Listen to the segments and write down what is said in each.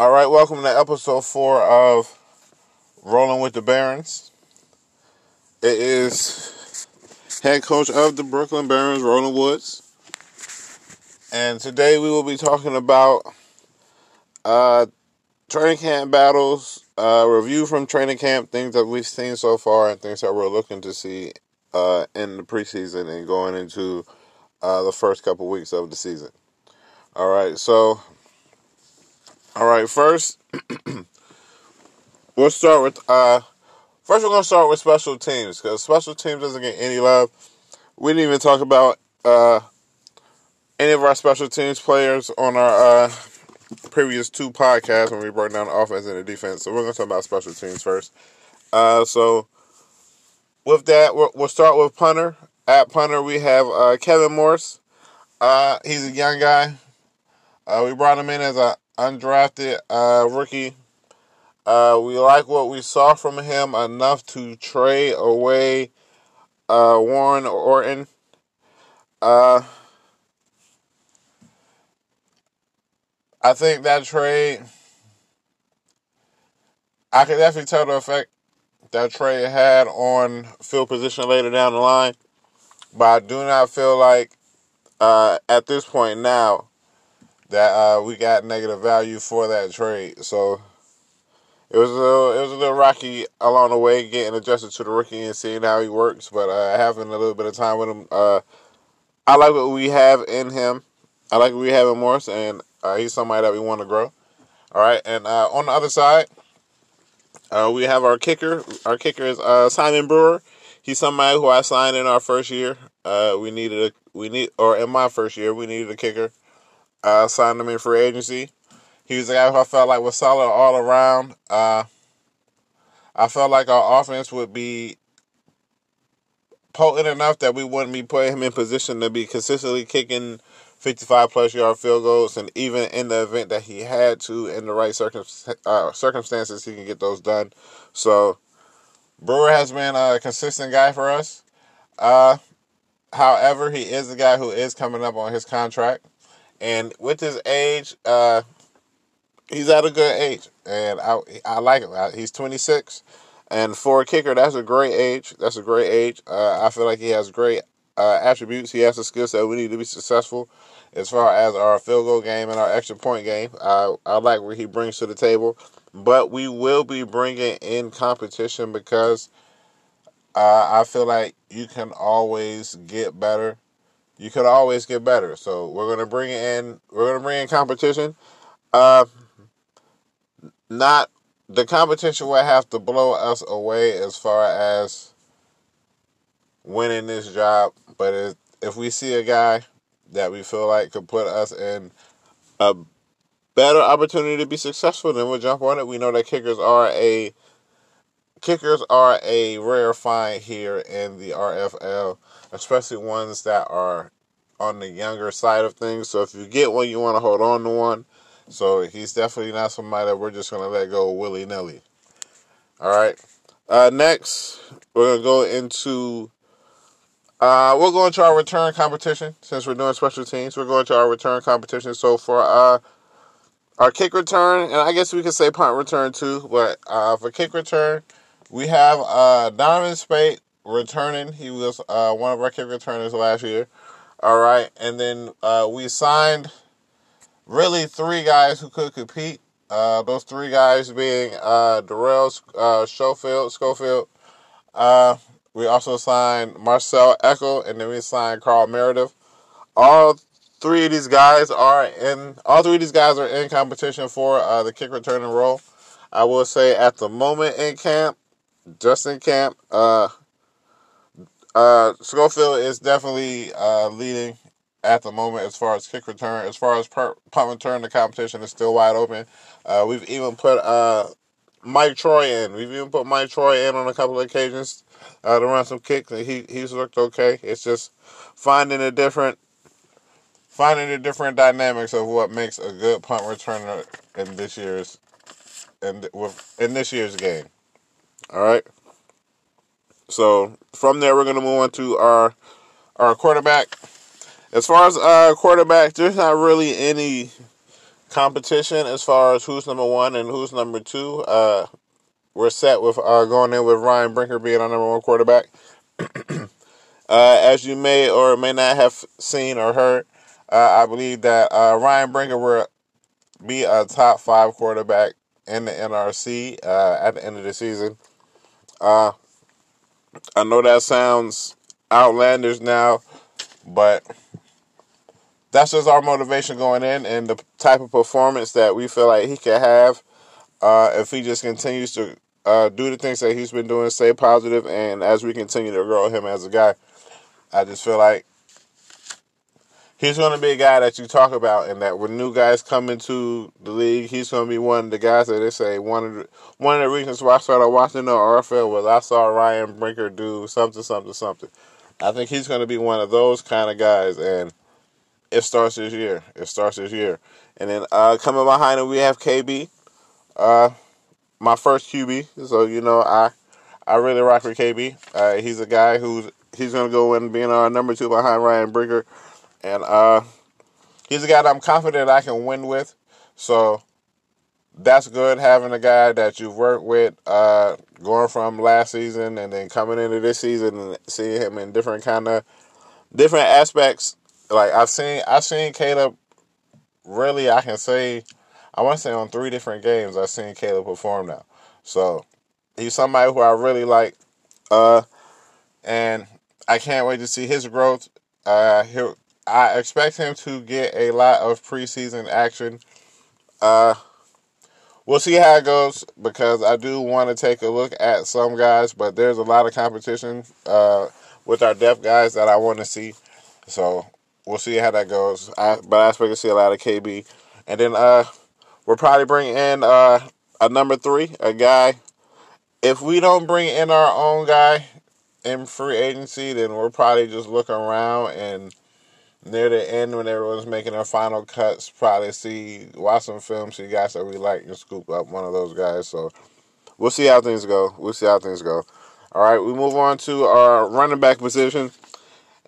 All right, welcome to episode four of Rolling with the Barons. It is head coach of the Brooklyn Barons, Roland Woods. And today we will be talking about uh, training camp battles, uh, review from training camp, things that we've seen so far, and things that we're looking to see uh, in the preseason and going into uh, the first couple weeks of the season. All right, so all right, first we'll start with uh first we're gonna start with special teams because special teams doesn't get any love. We didn't even talk about uh any of our special teams players on our uh previous two podcasts when we broke down the offense and the defense. So we're gonna talk about special teams first. Uh so with that we'll, we'll start with punter. At punter we have uh Kevin Morse. Uh he's a young guy. Uh, we brought him in as an undrafted uh, rookie. Uh, we like what we saw from him enough to trade away uh, Warren Orton. Uh, I think that trade, I can definitely tell the effect that trade had on field position later down the line. But I do not feel like uh, at this point now that uh, we got negative value for that trade. So it was a little, it was a little rocky along the way getting adjusted to the rookie and seeing how he works. But uh, having a little bit of time with him, uh, I like what we have in him. I like what we have in Morse, and uh, he's somebody that we want to grow. All right, and uh, on the other side, uh, we have our kicker. Our kicker is Simon Brewer. He's somebody who I signed in our first year. we needed a we need or in my first year we needed a kicker. I signed him in free agency. He was a guy who I felt like was solid all around. Uh, I felt like our offense would be potent enough that we wouldn't be putting him in position to be consistently kicking 55 plus yard field goals, and even in the event that he had to, in the right circum- uh, circumstances, he can get those done. So Brewer has been a consistent guy for us. Uh, however, he is a guy who is coming up on his contract. And with his age, uh, he's at a good age, and I I like him. He's 26, and for a kicker, that's a great age. That's a great age. Uh, I feel like he has great uh, attributes. He has the skills that we need to be successful as far as our field goal game and our extra point game. I I like what he brings to the table, but we will be bringing in competition because uh, I feel like you can always get better you could always get better. So we're gonna bring in we're gonna bring in competition. Uh, not the competition will have to blow us away as far as winning this job, but if we see a guy that we feel like could put us in a better opportunity to be successful, then we'll jump on it. We know that kickers are a kickers are a rare find here in the RFL especially ones that are on the younger side of things. So if you get one, you want to hold on to one. So he's definitely not somebody that we're just going to let go willy nilly. All right. Uh, next, we're going to go into. Uh, we're going to our return competition since we're doing special teams. We're going to our return competition. So for uh, our kick return, and I guess we could say punt return too, but uh, for kick return, we have uh, Donovan Spate returning. He was uh, one of our kick returners last year. All right, and then uh, we signed really three guys who could compete. Uh, those three guys being uh, Darrell uh, Schofield, Schofield. Uh, we also signed Marcel Eckel, and then we signed Carl Meredith. All three of these guys are in. All three of these guys are in competition for uh, the kick returning role. I will say at the moment in camp, just in camp, uh, uh, Schofield is definitely uh, leading at the moment as far as kick return. As far as punt return, the competition is still wide open. Uh, we've even put uh, Mike Troy in. We've even put Mike Troy in on a couple of occasions uh, to run some kicks. and He he's looked okay. It's just finding a different finding the different dynamics of what makes a good punt returner in this year's in with in this year's game. All right. So from there, we're going to move on to our our quarterback. As far as uh, quarterback, there's not really any competition as far as who's number one and who's number two. Uh, we're set with uh, going in with Ryan Brinker being our number one quarterback. uh, as you may or may not have seen or heard, uh, I believe that uh, Ryan Brinker will be a top five quarterback in the NRC uh, at the end of the season. I know that sounds outlandish now, but that's just our motivation going in and the type of performance that we feel like he can have uh, if he just continues to uh, do the things that he's been doing, stay positive, and as we continue to grow him as a guy, I just feel like he's going to be a guy that you talk about, and that when new guys come into the league, he's going to be one of the guys that they say one of the, one of the reasons why I started watching the RFL was I saw Ryan Brinker do something, something, something. I think he's going to be one of those kind of guys, and it starts this year. It starts this year, and then uh, coming behind him, we have KB, uh, my first QB. So you know, I I really rock with KB. Uh, he's a guy who's he's going to go in being our number two behind Ryan Brinker and uh, he's a guy that I'm confident I can win with. So that's good having a guy that you've worked with, uh, going from last season and then coming into this season and seeing him in different kind of different aspects. Like I've seen, I've seen Caleb. Really, I can say, I want to say on three different games I've seen Caleb perform now. So he's somebody who I really like, uh, and I can't wait to see his growth. Uh, he'll I expect him to get a lot of preseason action. Uh, we'll see how it goes because I do want to take a look at some guys, but there's a lot of competition uh, with our depth guys that I want to see. So we'll see how that goes. I, but I expect to see a lot of KB, and then uh, we'll probably bring in uh, a number three, a guy. If we don't bring in our own guy in free agency, then we're probably just looking around and near the end when everyone's making their final cuts, probably see watch some film, see guys that we like and scoop up one of those guys. So we'll see how things go. We'll see how things go. All right, we move on to our running back position.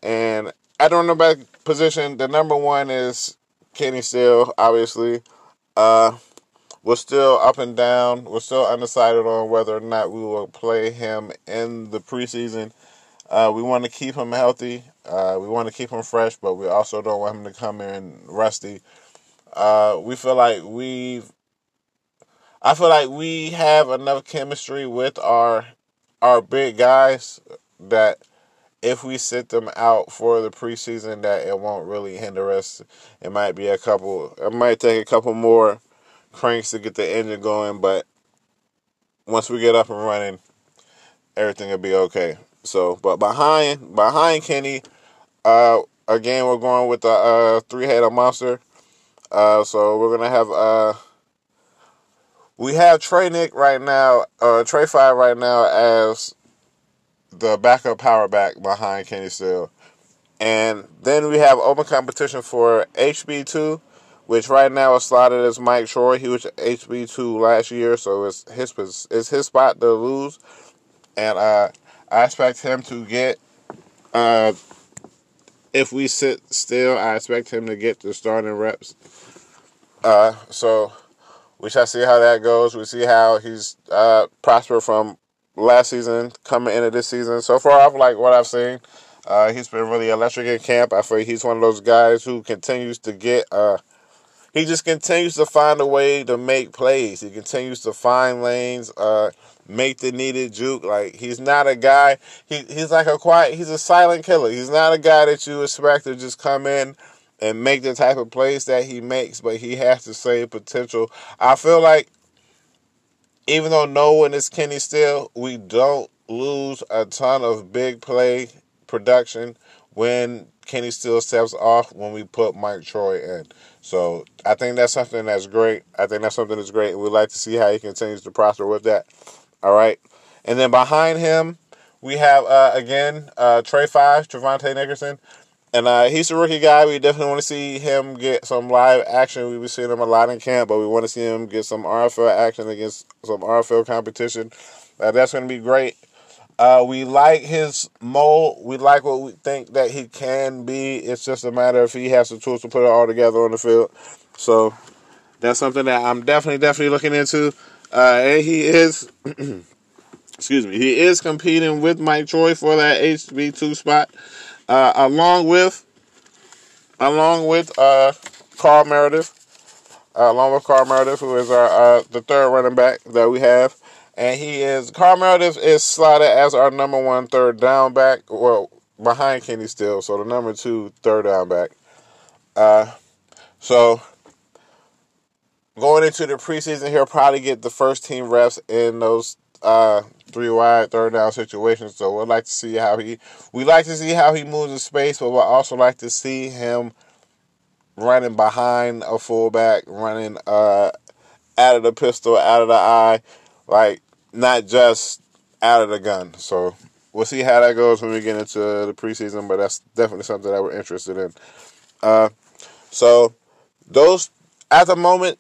And at the running back position, the number one is Kenny Steele, obviously. Uh, we're still up and down. We're still undecided on whether or not we will play him in the preseason. Uh, we want to keep him healthy. Uh, we want to keep him fresh, but we also don't want him to come in rusty. Uh, we feel like we, I feel like we have enough chemistry with our our big guys that if we sit them out for the preseason, that it won't really hinder us. It might be a couple. It might take a couple more cranks to get the engine going, but once we get up and running, everything will be okay. So, but behind behind Kenny, uh, again we're going with the uh, three headed monster. Uh, so we're gonna have uh, we have Trey Nick right now, uh, Trey Five right now as the backup power back behind Kenny Steele. And then we have open competition for HB2, which right now is slotted as Mike Troy. He was HB2 last year, so it's his it's his spot to lose. And uh, I expect him to get. Uh, if we sit still, I expect him to get the starting reps. Uh, so we shall see how that goes. We see how he's uh, prospered from last season coming into this season. So far, I've like what I've seen. Uh, he's been really electric in camp. I feel he's one of those guys who continues to get. Uh, he just continues to find a way to make plays. He continues to find lanes. Uh, make the needed juke. Like he's not a guy. He he's like a quiet. He's a silent killer. He's not a guy that you expect to just come in and make the type of plays that he makes, but he has to save potential. I feel like even though no one is Kenny Steele, we don't lose a ton of big play production when Kenny Steele steps off when we put Mike Troy in. So I think that's something that's great. I think that's something that's great. We'd like to see how he continues to prosper with that. All right. And then behind him, we have, uh, again, uh, Trey Five, Trevante Nickerson. And uh, he's a rookie guy. We definitely want to see him get some live action. We've been seeing him a lot in camp, but we want to see him get some RFL action against some RFL competition. Uh, that's going to be great. Uh, we like his mold. We like what we think that he can be. It's just a matter if he has the tools to put it all together on the field. So that's something that I'm definitely definitely looking into. Uh, and he is, excuse me, he is competing with Mike Troy for that HB two spot, uh, along with, along with uh, Carl Meredith, uh, along with Carl Meredith, who is our uh, the third running back that we have, and he is Carl Meredith is slotted as our number one third down back, well behind Kenny Steele, so the number two third down back. Uh, so going into the preseason, he'll probably get the first team reps in those uh, three wide third down situations. So we'd like to see how he we like to see how he moves in space, but we'd also like to see him running behind a fullback, running uh, out of the pistol, out of the I, like not just out of the gun. So we'll see how that goes when we get into the preseason, but that's definitely something that we're interested in. Uh, so those at the moment,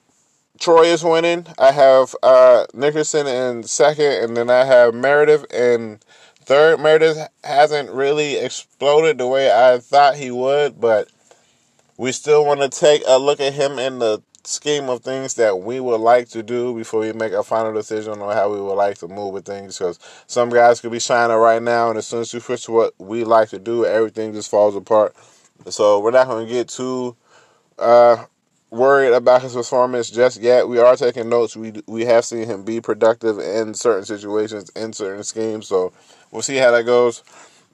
Troy is winning. I have uh, Nickerson in second, and then I have Meredith in third. Meredith hasn't really exploded the way I thought he would, but we still want to take a look at him in the scheme of things that we would like to do before we make a final decision on how we would like to move with things. Because some guys could be shining right now, and as soon as you switch to what we like to do, everything just falls apart. So we're not going to get too uh, worried about his performance just yet. We are taking notes. We we have seen him be productive in certain situations, in certain schemes. So we'll see how that goes.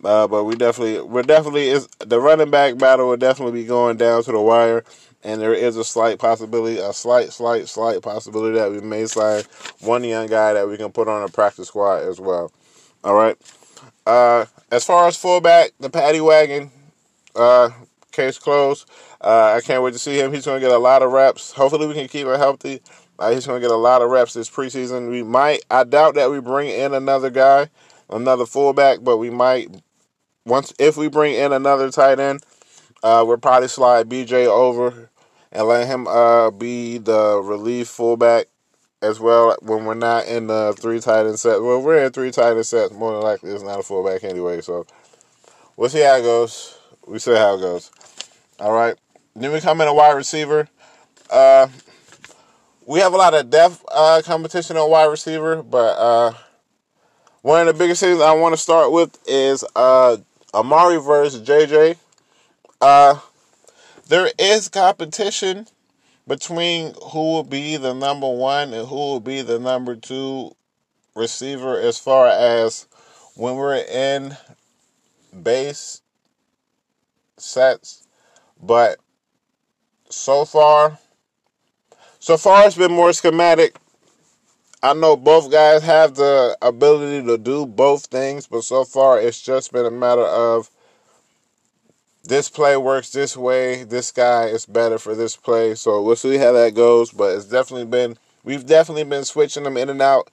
Uh, but we definitely, we're definitely is the running back battle will definitely be going down to the wire, and there is a slight possibility, a slight, slight, slight possibility that we may sign one young guy that we can put on a practice squad as well. All right. Uh, as far as fullback, the paddy wagon, uh, case closed. Uh, I can't wait to see him. He's going to get a lot of reps. Hopefully, we can keep him healthy. Uh, he's going to get a lot of reps this preseason. We might, I doubt that we bring in another guy, another fullback, but we might, once, if we bring in another tight end, uh, we'll probably slide BJ over and let him uh, be the relief fullback as well when we're not in the three tight end set. Well, we're in three tight end sets. More than likely, it's not a fullback anyway. So we'll see how it goes. We see how it goes. All right. Then we come in a wide receiver. Uh, we have a lot of depth uh, competition on wide receiver, but uh, one of the biggest things I want to start with is uh, Amari versus JJ. Uh, there is competition between who will be the number one and who will be the number two receiver as far as when we're in base sets. But so far, so far it's been more schematic. I know both guys have the ability to do both things, but so far it's just been a matter of this play works this way. This guy is better for this play. So we'll see how that goes. But it's definitely been we've definitely been switching them in and out.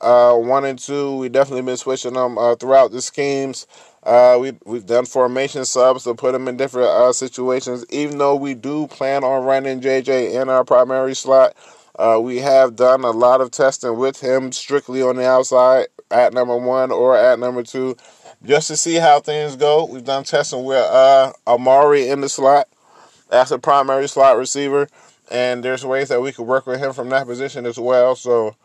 Uh, one and two, we definitely been switching them uh, throughout the schemes. Uh, we we've done formation subs to put them in different uh, situations. Even though we do plan on running JJ in our primary slot, uh, we have done a lot of testing with him strictly on the outside at number one or at number two, just to see how things go. We've done testing with uh, Amari in the slot as a primary slot receiver, and there's ways that we could work with him from that position as well. So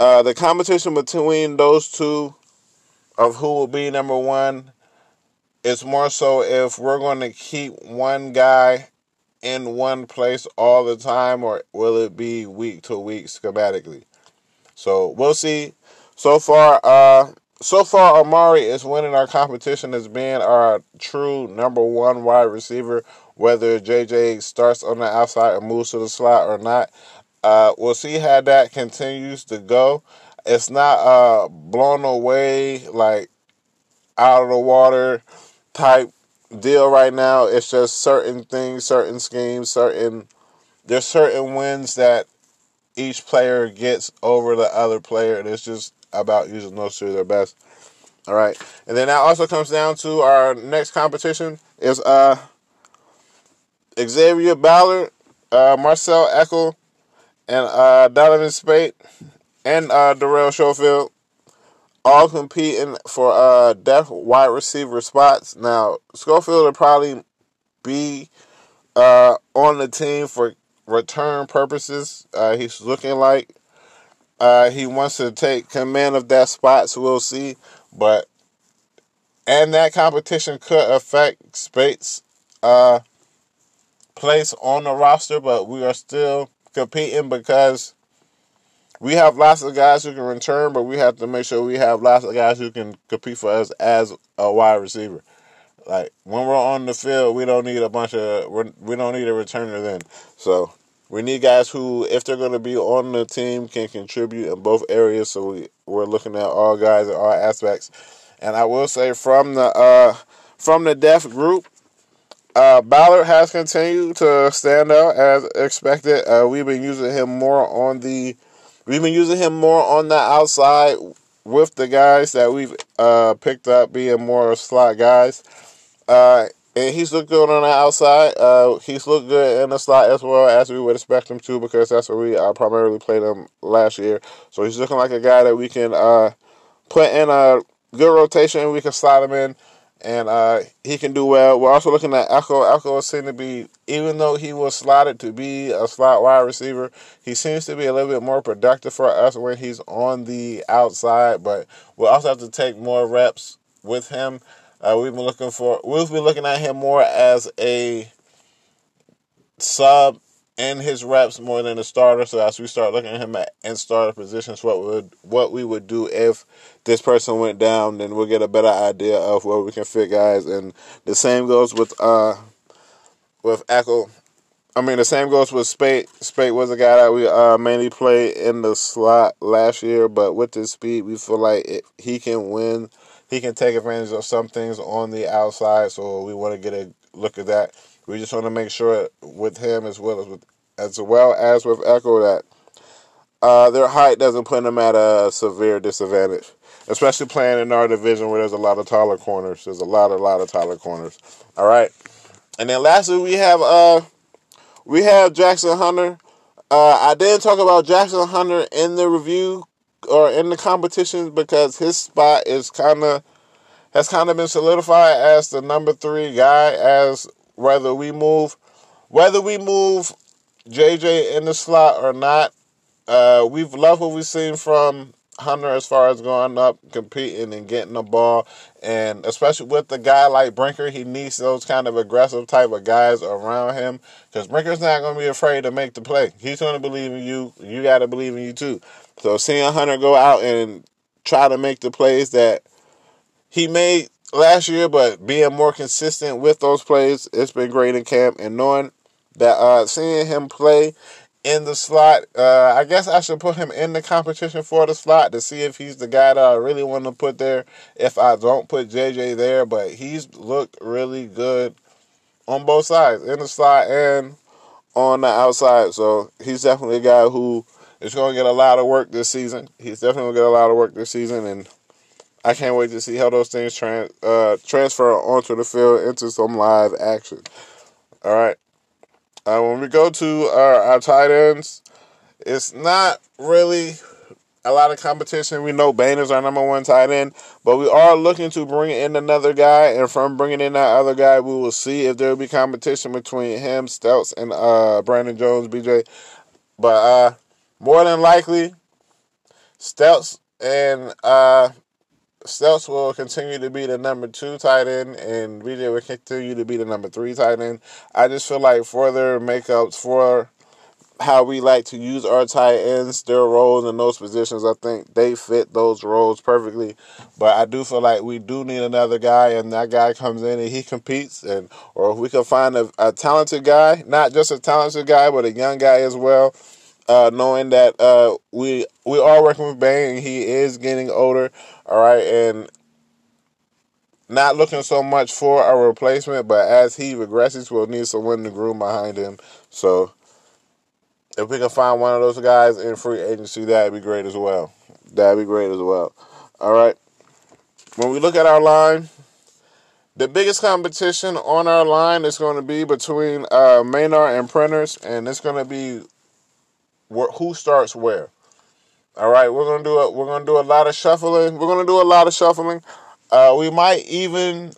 uh, the competition between those two of who will be number one. It's more so if we're going to keep one guy in one place all the time, or will it be week to week schematically? So we'll see. So far, uh, so far, Amari is winning our competition as being our true number one wide receiver. Whether JJ starts on the outside and moves to the slot or not, uh, we'll see how that continues to go it's not uh blown away like out of the water type deal right now. It's just certain things, certain schemes, certain there's certain wins that each player gets over the other player, and it's just about using those to their best. All right, and then that also comes down to our next competition is uh Xavier Ballard, uh, Marcel Eckel, and uh, Donovan Spate and uh, Darrell Schofield all competing for uh, depth wide receiver spots. Now, Schofield will probably be uh, on the team for return purposes. Uh, he's looking like uh, he wants to take command of that spot, so we'll see. But and that competition could affect Spate's uh, place on the roster, but we are still competing because we have lots of guys who can return, but we have to make sure we have lots of guys who can compete for us as a wide receiver. Like when we're on the field, we don't need a bunch of we don't need a returner then. So we need guys who, if they're going to be on the team, can contribute in both areas. So we we're looking at all guys in all aspects. And I will say from the uh, from the deaf group, uh, Ballard has continued to stand out as expected. Uh, we've been using him more on the We've been using him more on the outside with the guys that we've uh, picked up being more slot guys. Uh, and he's looked good on the outside. Uh, he's looked good in the slot as well as we would expect him to because that's where we uh, primarily played him last year. So he's looking like a guy that we can uh, put in a good rotation. And we can slide him in and uh, he can do well. We're also looking at Echo. Echo seems to be, even though he was slotted to be a slot wide receiver, he seems to be a little bit more productive for us when he's on the outside. But we'll also have to take more reps with him. Uh, we've been looking for, we'll be looking at him more as a sub in his reps more than a starter. So as we start looking at him at, in starter positions, what would what we would do if this person went down, then we'll get a better idea of where we can fit guys. And the same goes with uh with Echo. I mean, the same goes with Spate. Spate was a guy that we uh, mainly played in the slot last year, but with his speed, we feel like it, he can win. He can take advantage of some things on the outside, so we want to get a look at that. We just want to make sure with him as well as with as well as with Echo that uh, their height doesn't put them at a severe disadvantage, especially playing in our division where there's a lot of taller corners. There's a lot, a lot of taller corners. All right, and then lastly we have uh we have Jackson Hunter. Uh, I didn't talk about Jackson Hunter in the review or in the competition because his spot is kind of has kind of been solidified as the number three guy as whether we move whether we move JJ in the slot or not. Uh, we've loved what we've seen from Hunter as far as going up, competing, and getting the ball. And especially with the guy like Brinker, he needs those kind of aggressive type of guys around him because Brinker's not going to be afraid to make the play. He's going to believe in you. You got to believe in you too. So seeing Hunter go out and try to make the plays that he made last year, but being more consistent with those plays, it's been great in camp. And knowing that uh, seeing him play in the slot, uh, I guess I should put him in the competition for the slot to see if he's the guy that I really want to put there. If I don't put JJ there, but he's looked really good on both sides, in the slot and on the outside. So he's definitely a guy who is going to get a lot of work this season. He's definitely going to get a lot of work this season, and I can't wait to see how those things uh, transfer onto the field into some live action. All right. Uh, when we go to our, our tight ends, it's not really a lot of competition. We know Bain is our number one tight end, but we are looking to bring in another guy. And from bringing in that other guy, we will see if there will be competition between him, Stouts, and uh, Brandon Jones, BJ. But uh, more than likely, Stouts and uh, Stouts will continue to be the number two tight end, and BJ will continue to be the number three tight end. I just feel like for their makeups, for how we like to use our tight ends, their roles in those positions, I think they fit those roles perfectly. But I do feel like we do need another guy, and that guy comes in and he competes, and or if we can find a, a talented guy, not just a talented guy, but a young guy as well uh, knowing that uh, we we are working with Bain he is getting older, all right, and not looking so much for a replacement, but as he regresses, we'll need someone to groom behind him. So if we can find one of those guys in free agency, that'd be great as well. That'd be great as well. All right. When we look at our line, the biggest competition on our line is going to be between uh, Maynard and Printers, and it's going to be who starts where. All right, we're gonna do a we're gonna do a lot of shuffling. We're gonna do a lot of shuffling. Uh, we might even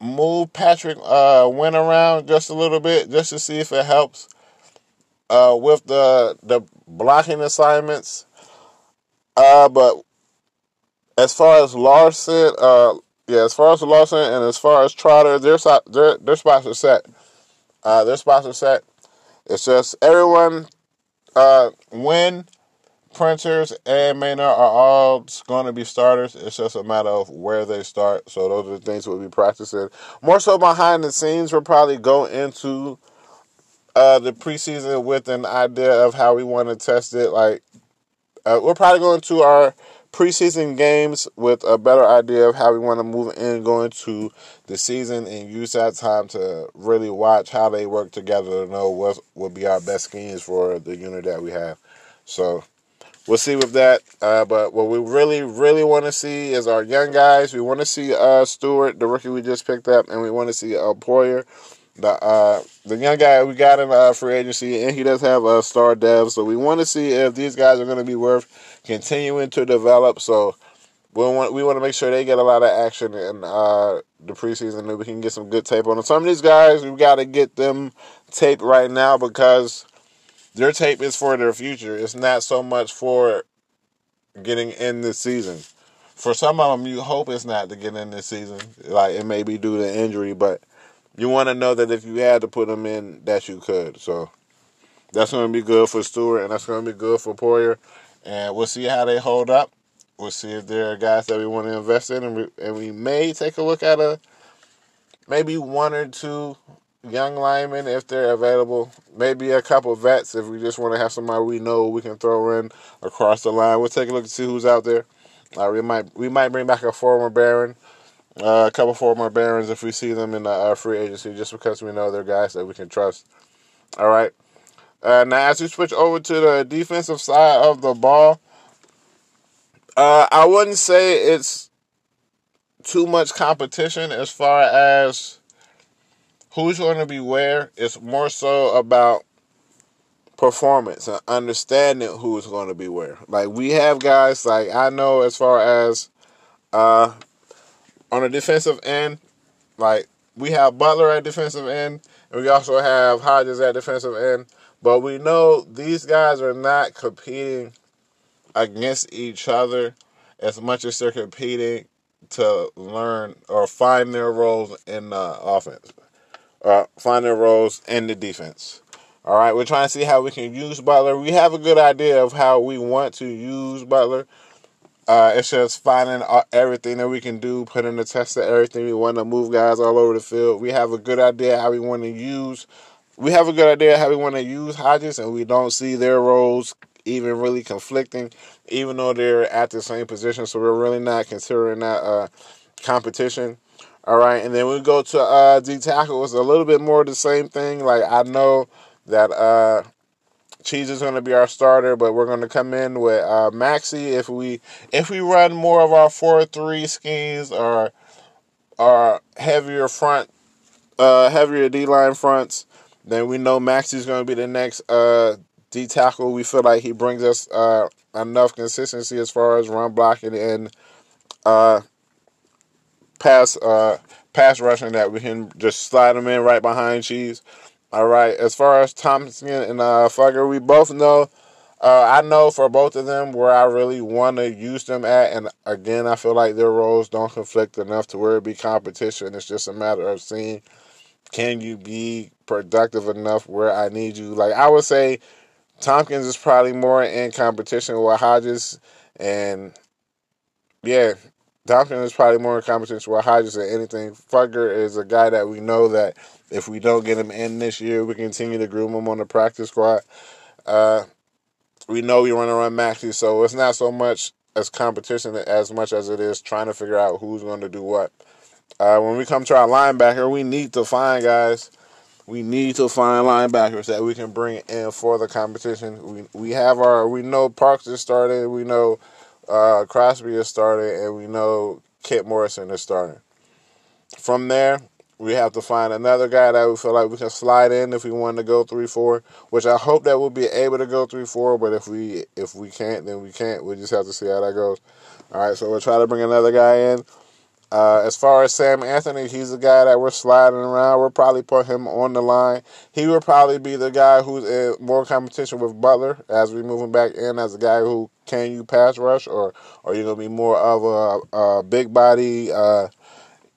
move Patrick uh, Wynn around just a little bit, just to see if it helps. uh, with the the blocking assignments. Uh, but as far as Larson, uh, yeah, as far as Larson and as far as Trotter, their their their spots are set. Uh, their spots are set. It's just everyone, uh, when Printers and Maynard are all going to be starters. It's just a matter of where they start. So those are the things we'll be practicing. More so behind the scenes, we'll probably go into uh, the preseason with an idea of how we want to test it. Like uh, we're probably going to our preseason games with a better idea of how we want to move in going to the season and use that time to really watch how they work together to know what will be our best schemes for the unit that we have. So we'll see with that. Uh, but what we really, really want to see is our young guys. We want to see uh, Stewart, the rookie we just picked up, and we want to see uh, Poyer, the uh, the young guy we got in uh, free agency, and he does have a star dev. So we want to see if these guys are going to be worth continuing to develop. So we want we want to make sure they get a lot of action in uh, the preseason, and we can get some good tape on them. Some of these guys we've got to get them tape right now because their tape is for their future. It's not so much for getting in this season. For some of them, you hope it's not to get in this season. Like it may be due to injury, but you want to know that if you had to put them in, that you could. So that's going to be good for Stewart, and that's going to be good for Poyer and we'll see how they hold up. We'll see if there are guys that we want to invest in, and we, and we may take a look at a maybe one or two young linemen if they're available. Maybe a couple vets if we just want to have somebody we know we can throw in across the line. We'll take a look and see who's out there. Uh, we might we might bring back a former Baron, uh, a couple former Barons if we see them in the uh, free agency, just because we know they're guys that we can trust. All right. Uh, now, as we switch over to the defensive side of the ball, uh, I wouldn't say it's too much competition as far as who's going to be where. It's more so about performance and understanding who's going to be where. Like we have guys like I know as far as uh, on the defensive end, like we have Butler at defensive end, and we also have Hodges at defensive end. But we know these guys are not competing against each other as much as they're competing to learn or find their roles in the offense, or find their roles in the defense. All right, we're trying to see how we can use Butler. We have a good idea of how we want to use Butler. Uh, it's just finding everything that we can do, putting the test of everything. We want to move guys all over the field. We have a good idea how we want to use we have a good idea how we want to use Hodges, and we don't see their roles even really conflicting, even though they're at the same position. So we're really not considering that uh, competition. All right, and then we go to uh, D tackle. It's a little bit more the same thing. Like I know that uh, Cheese is going to be our starter, but we're going to come in with uh, Maxi if we if we run more of our four three schemes or our heavier front, uh, heavier D line fronts. Then we know Maxi's going to be the next uh, D tackle. We feel like he brings us uh, enough consistency as far as run blocking and uh, pass uh, pass rushing that we can just slide him in right behind Cheese. All right. As far as Thompson and uh, Fugger, we both know. Uh, I know for both of them where I really want to use them at, and again, I feel like their roles don't conflict enough to where it be competition. It's just a matter of seeing can you be productive enough where I need you? Like I would say Tompkins is probably more in competition with Hodges and yeah, Tompkins is probably more in competition with Hodges than anything. Fugger is a guy that we know that if we don't get him in this year, we continue to groom him on the practice squad. Uh, we know we want to run Maxi, so it's not so much as competition as much as it is trying to figure out who's going to do what. Uh, when we come to our linebacker, we need to find guys. We need to find linebackers that we can bring in for the competition. We we have our we know Parks is starting. We know uh, Crosby is starting, and we know Kit Morrison is starting. From there, we have to find another guy that we feel like we can slide in if we want to go three four. Which I hope that we'll be able to go three four. But if we if we can't, then we can't. We just have to see how that goes. All right, so we'll try to bring another guy in. Uh, as far as Sam Anthony, he's the guy that we're sliding around. We'll probably put him on the line. He will probably be the guy who's in more competition with Butler as we move him back in as a guy who can you pass rush or are you gonna be more of a, a big body uh,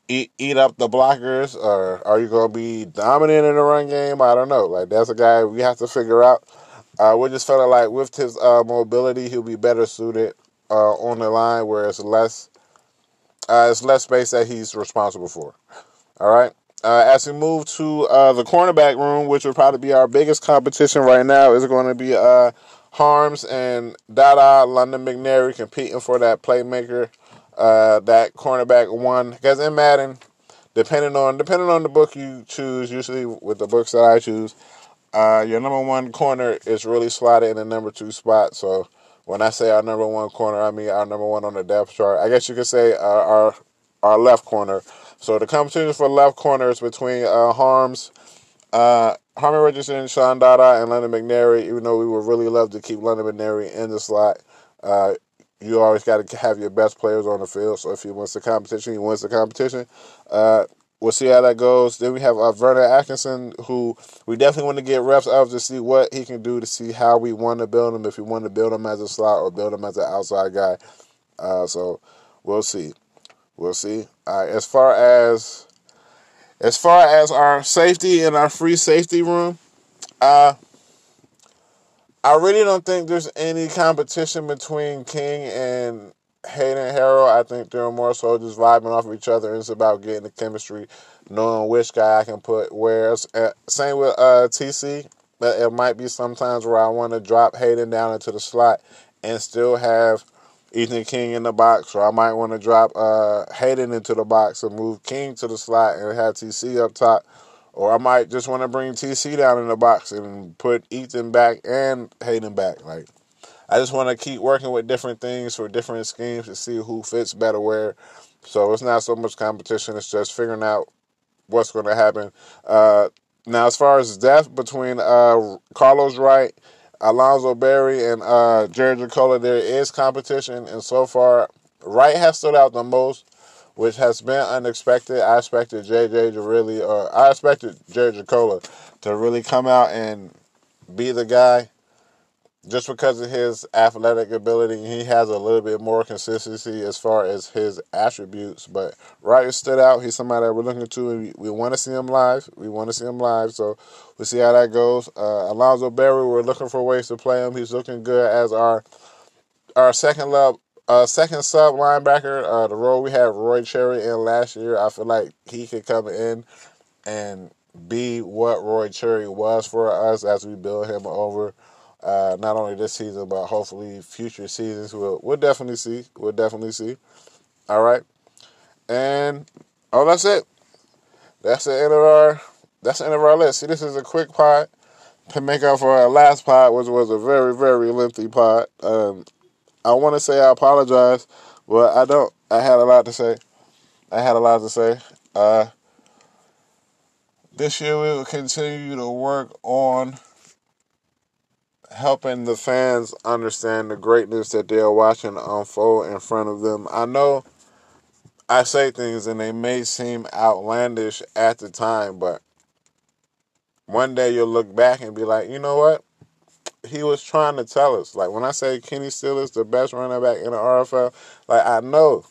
eat eat up the blockers or are you gonna be dominant in the run game? I don't know. Like that's a guy we have to figure out. Uh, we just felt like with his uh, mobility, he'll be better suited uh, on the line where it's less uh, it's less space that he's responsible for. All right. Uh, as we move to uh, the cornerback room, which will probably be our biggest competition right now, is going to be uh, Haarms and Dada London McNary competing for that playmaker, uh, that cornerback one. Because in Madden, depending on depending on the book you choose, usually with the books that I choose, uh, your number one corner is really slotted in the number two spot. So when I say our number one corner, I mean our number one on the depth chart. I guess you could say uh, our our left corner. So the competition for left corner is between uh, Haarms, uh, Harmon Richardson, Sean Dada, and London McNary. Even though we would really love to keep London McNary in the slot, uh, you always got to have your best players on the field. So if he wins the competition, he wins the competition. Uh, we'll see how that goes. Then we have uh, Vernon Atkinson, who we definitely want to get reps of to see what he can do to see how we want to build him, if we want to build him as a slot or build him as an outside guy. Uh, so we'll see. We'll see. As far as as far as our safety and our free safety room, uh, I really don't think there's any competition between King and Hayden Harrell, I think they're more so just vibing off of each other. It's about getting the chemistry, knowing which guy I can put where. Uh, same with uh, TC. But it might be sometimes where I want to drop Hayden down into the slot and still have Ethan King in the box, or I might want to drop uh, Hayden into the box and move King to the slot and have TC up top. Or I might just want to bring TC down in the box and put Ethan back and Hayden back. Like I just want to keep working with different things for different schemes to see who fits better where. So it's not so much competition; it's just figuring out what's going to happen. Uh, now, as far as depth between uh, Carlos Wright, Alonzo Berry, and uh, Jared Jacola, there is competition, and so far, Wright has stood out the most, which has been unexpected. I expected JJ to really, or I expected Jared Jacola to really come out and be the guy just because of his athletic ability, he has a little bit more consistency as far as his attributes. But Wright stood out. He's somebody that we're looking to. We, we want to see him live. We want to see him live. So we'll see how that goes. Uh, Alonzo Berry, we're looking for ways to play him. He's looking good as our our second love. Uh, second sub linebacker, uh, the role we had Roy Cherry in last year, I feel like he could come in and be what Roy Cherry was for us as we build him over uh, not only this season, but hopefully future seasons. We'll we'll definitely see. We'll definitely see. All right, and oh, that's it. That's the end of our. That's the end of our list. See, this is a quick pod to make up for our last pod, which was a very very lengthy pod. Um, I want to say I apologize, but I don't. I had a lot to say. I had a lot to say. Uh, this year we will continue to work on helping the fans understand the greatness that they're watching unfold in front of them. I know I say things and they may seem outlandish at the time, but one day you'll look back and be like, you know what? He was trying to tell us. Like when I say Kenny Steele is the best running back in the RFL, like I know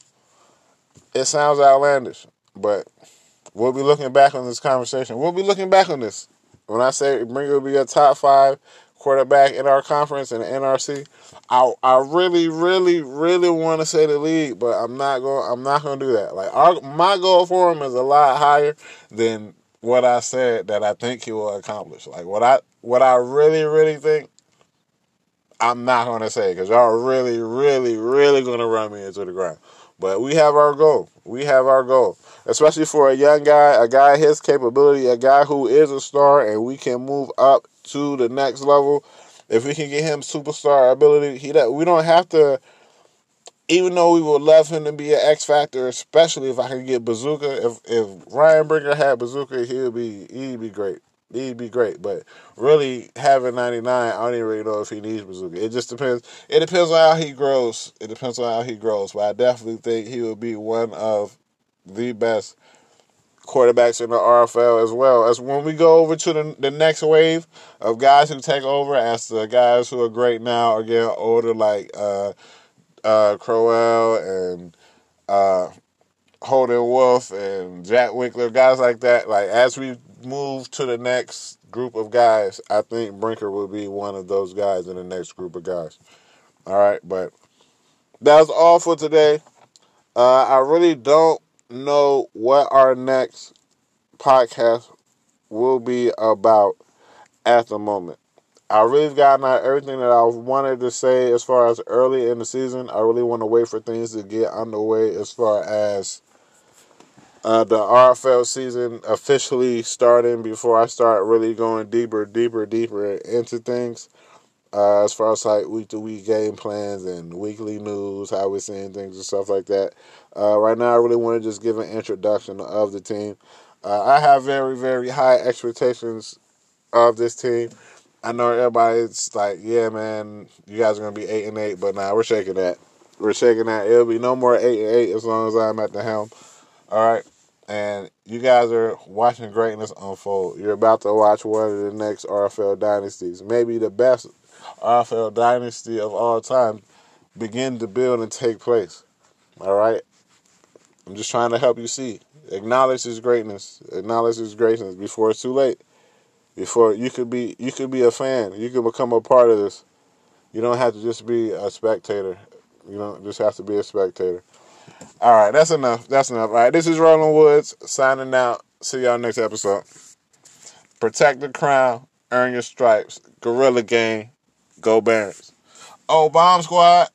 it sounds outlandish, but we'll be looking back on this conversation. We'll be looking back on this. When I say Brinker will be a top five quarterback in our conference in the NRC. I I really really really want to say the league, but I'm not going. I'm not going to do that. Like our my goal for him is a lot higher than what I said that I think he will accomplish. Like what I what I really really think. I'm not to say because y'all really really really going to run me into the ground. But we have our goal. We have our goal, especially for a young guy, a guy his capability, a guy who is a star, and we can move up to the next level. If we can get him superstar ability, he that we don't have to. Even though we would love him to be an X factor, especially if I can get Bazooka. If if Ryan Brinker had Bazooka, he'd be he'd be great. He'd be great. But really, having ninety nine, I don't even really know if he needs Bazooka. It just depends. It depends on how he grows. It depends on how he grows. But I definitely think he would be one of the best quarterbacks in the RFL as well. As when we go over to the, the next wave of guys who take over, as the guys who are great now are getting older, like uh, uh, Crowell and uh, Holden Wolf and Jack Winkler, guys like that. Like as we move to the next group of guys, I think Brinker will be one of those guys in the next group of guys. All right, but that's all for today. Uh, I really don't know what our next podcast will be about at the moment. I really gotten out everything that I wanted to say as far as early in the season. I really want to wait for things to get underway as far as uh, the RFL season officially starting before I start really going deeper, deeper, deeper into things. Uh, as far as like week to week game plans and weekly news, how we're seeing things and stuff like that. Uh, right now, I really want to just give an introduction of the team. Uh, I have very, very high expectations of this team. I know everybody's like, yeah, man, you guys are gonna be eight and eight, but nah, we're shaking that. We're shaking that. It'll be no more eight and eight as long as I'm at the helm. All right and you guys are watching greatness unfold. You're about to watch one of the next RFL dynasties, maybe the best RFL dynasty of all time, begin to build and take place. All right? I'm just trying to help you see. Acknowledge his greatness. Acknowledge his greatness before it's too late. Before you could be you could be a fan. You could become a part of this. You don't have to just be a spectator. You don't just have to be a spectator. All right, that's enough. That's enough. All right, this is Roland Woods signing out. See y'all next episode. Protect the crown, earn your stripes. Gorilla Gang, go Barons. Oh, Bomb Squad.